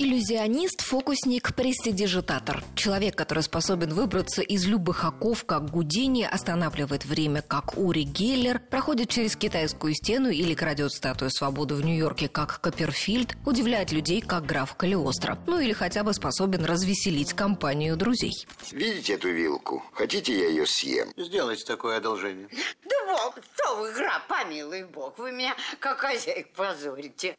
Иллюзионист, фокусник, престидижитатор. Человек, который способен выбраться из любых оков, как Гудини, останавливает время, как Ури Геллер, проходит через китайскую стену или крадет статую свободы в Нью-Йорке, как Копперфильд, удивляет людей, как граф Калиостро. Ну или хотя бы способен развеселить компанию друзей. Видите эту вилку? Хотите, я ее съем? Сделайте такое одолжение. Да бог, что вы, граф, помилуй бог, вы меня как хозяйк позорите.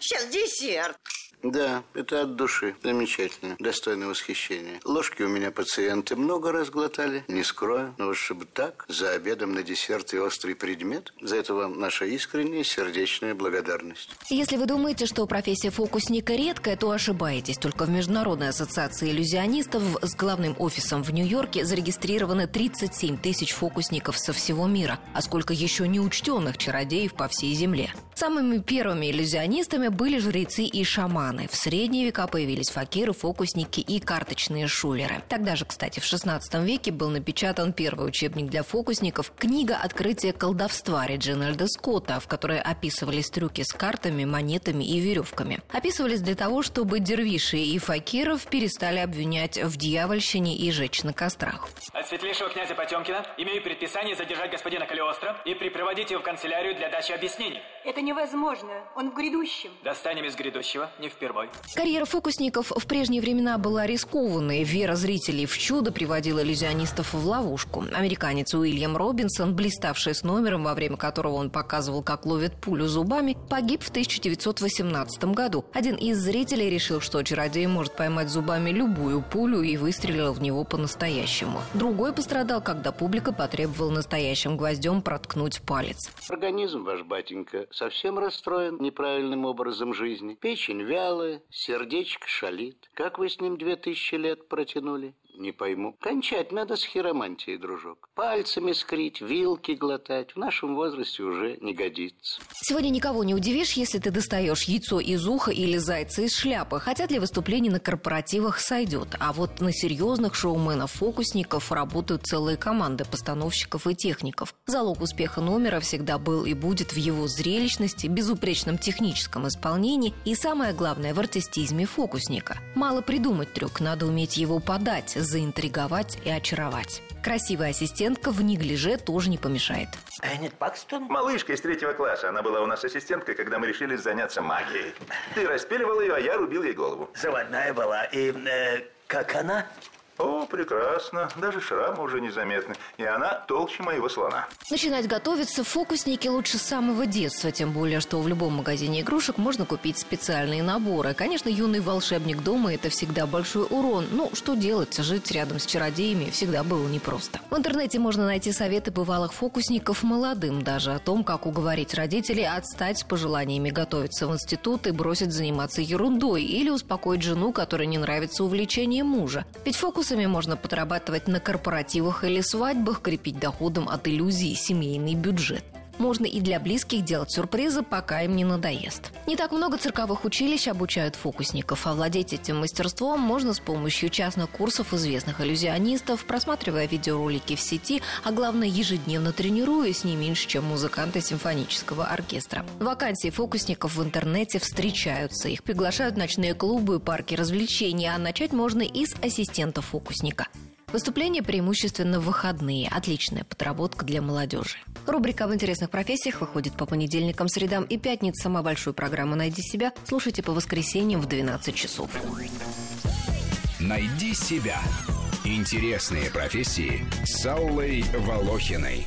Сейчас десерт. Да, это от души. Замечательно. Достойно восхищения. Ложки у меня пациенты много раз глотали. Не скрою. Но вот чтобы так, за обедом на десерт и острый предмет, за это вам наша искренняя сердечная благодарность. Если вы думаете, что профессия фокусника редкая, то ошибаетесь. Только в Международной ассоциации иллюзионистов с главным офисом в Нью-Йорке зарегистрированы 37 тысяч фокусников со всего мира. А сколько еще неучтенных чародеев по всей земле. Самыми первыми иллюзионистами были жрецы и шаманы. В средние века появились факиры, фокусники и карточные шулеры. Тогда же, кстати, в 16 веке был напечатан первый учебник для фокусников «Книга открытия колдовства» Реджинальда Скотта, в которой описывались трюки с картами, монетами и веревками. Описывались для того, чтобы дервиши и факиров перестали обвинять в дьявольщине и жечь на кострах. От светлейшего князя Потемкина имею предписание задержать господина Калиостро и припроводить его в канцелярию для дачи объяснений. Это невозможно. Он в грядущем. Достанем из грядущего, не впервой. Карьера фокусников в прежние времена была рискованной. Вера зрителей в чудо приводила иллюзионистов в ловушку. Американец Уильям Робинсон, блиставший с номером, во время которого он показывал, как ловит пулю зубами, погиб в 1918 году. Один из зрителей решил, что чародей может поймать зубами любую пулю и выстрелил в него по-настоящему. Другой пострадал, когда публика потребовала настоящим гвоздем проткнуть палец. Организм ваш, батенька, совсем расстроен неправильным образом жизни. Печень вялая, сердечко шалит. Как вы с ним две тысячи лет протянули? Не пойму. Кончать надо с хиромантией, дружок. Пальцами скрить, вилки глотать в нашем возрасте уже не годится. Сегодня никого не удивишь, если ты достаешь яйцо из уха или зайца из шляпы, хотя для выступлений на корпоративах сойдет. А вот на серьезных шоуменов-фокусников работают целые команды постановщиков и техников. Залог успеха номера всегда был и будет в его зрелищности, безупречном техническом исполнении и, самое главное, в артистизме фокусника. Мало придумать трюк, надо уметь его подать, заинтриговать и очаровать. Красивая ассистентка в неглиже тоже не помешает. Эннет Пакстон? Малышка из третьего класса. Она была у нас ассистенткой, когда мы решили заняться магией. Ты распиливал ее, а я рубил ей голову. Заводная была. И э, как она? О, прекрасно. Даже шрамы уже незаметны. И она толще моего слона. Начинать готовиться фокусники лучше с самого детства, тем более, что в любом магазине игрушек можно купить специальные наборы. Конечно, юный волшебник дома – это всегда большой урон. Ну, что делать? Жить рядом с чародеями всегда было непросто. В интернете можно найти советы бывалых фокусников молодым даже о том, как уговорить родителей отстать с пожеланиями готовиться в институт и бросить заниматься ерундой или успокоить жену, которой не нравится увлечение мужа. Ведь фокус Фокусами можно подрабатывать на корпоративах или свадьбах, крепить доходом от иллюзий семейный бюджет. Можно и для близких делать сюрпризы, пока им не надоест. Не так много цирковых училищ обучают фокусников, а владеть этим мастерством можно с помощью частных курсов известных иллюзионистов, просматривая видеоролики в сети, а главное ежедневно тренируясь не меньше, чем музыканты симфонического оркестра. Вакансии фокусников в интернете встречаются. Их приглашают в ночные клубы и парки развлечений, а начать можно и с ассистента фокусника. Выступления преимущественно в выходные. Отличная подработка для молодежи. Рубрика «В интересных профессиях» выходит по понедельникам, средам и пятницам. Самую большую программу «Найди себя» слушайте по воскресеньям в 12 часов. «Найди себя» Интересные профессии с Аллой Волохиной.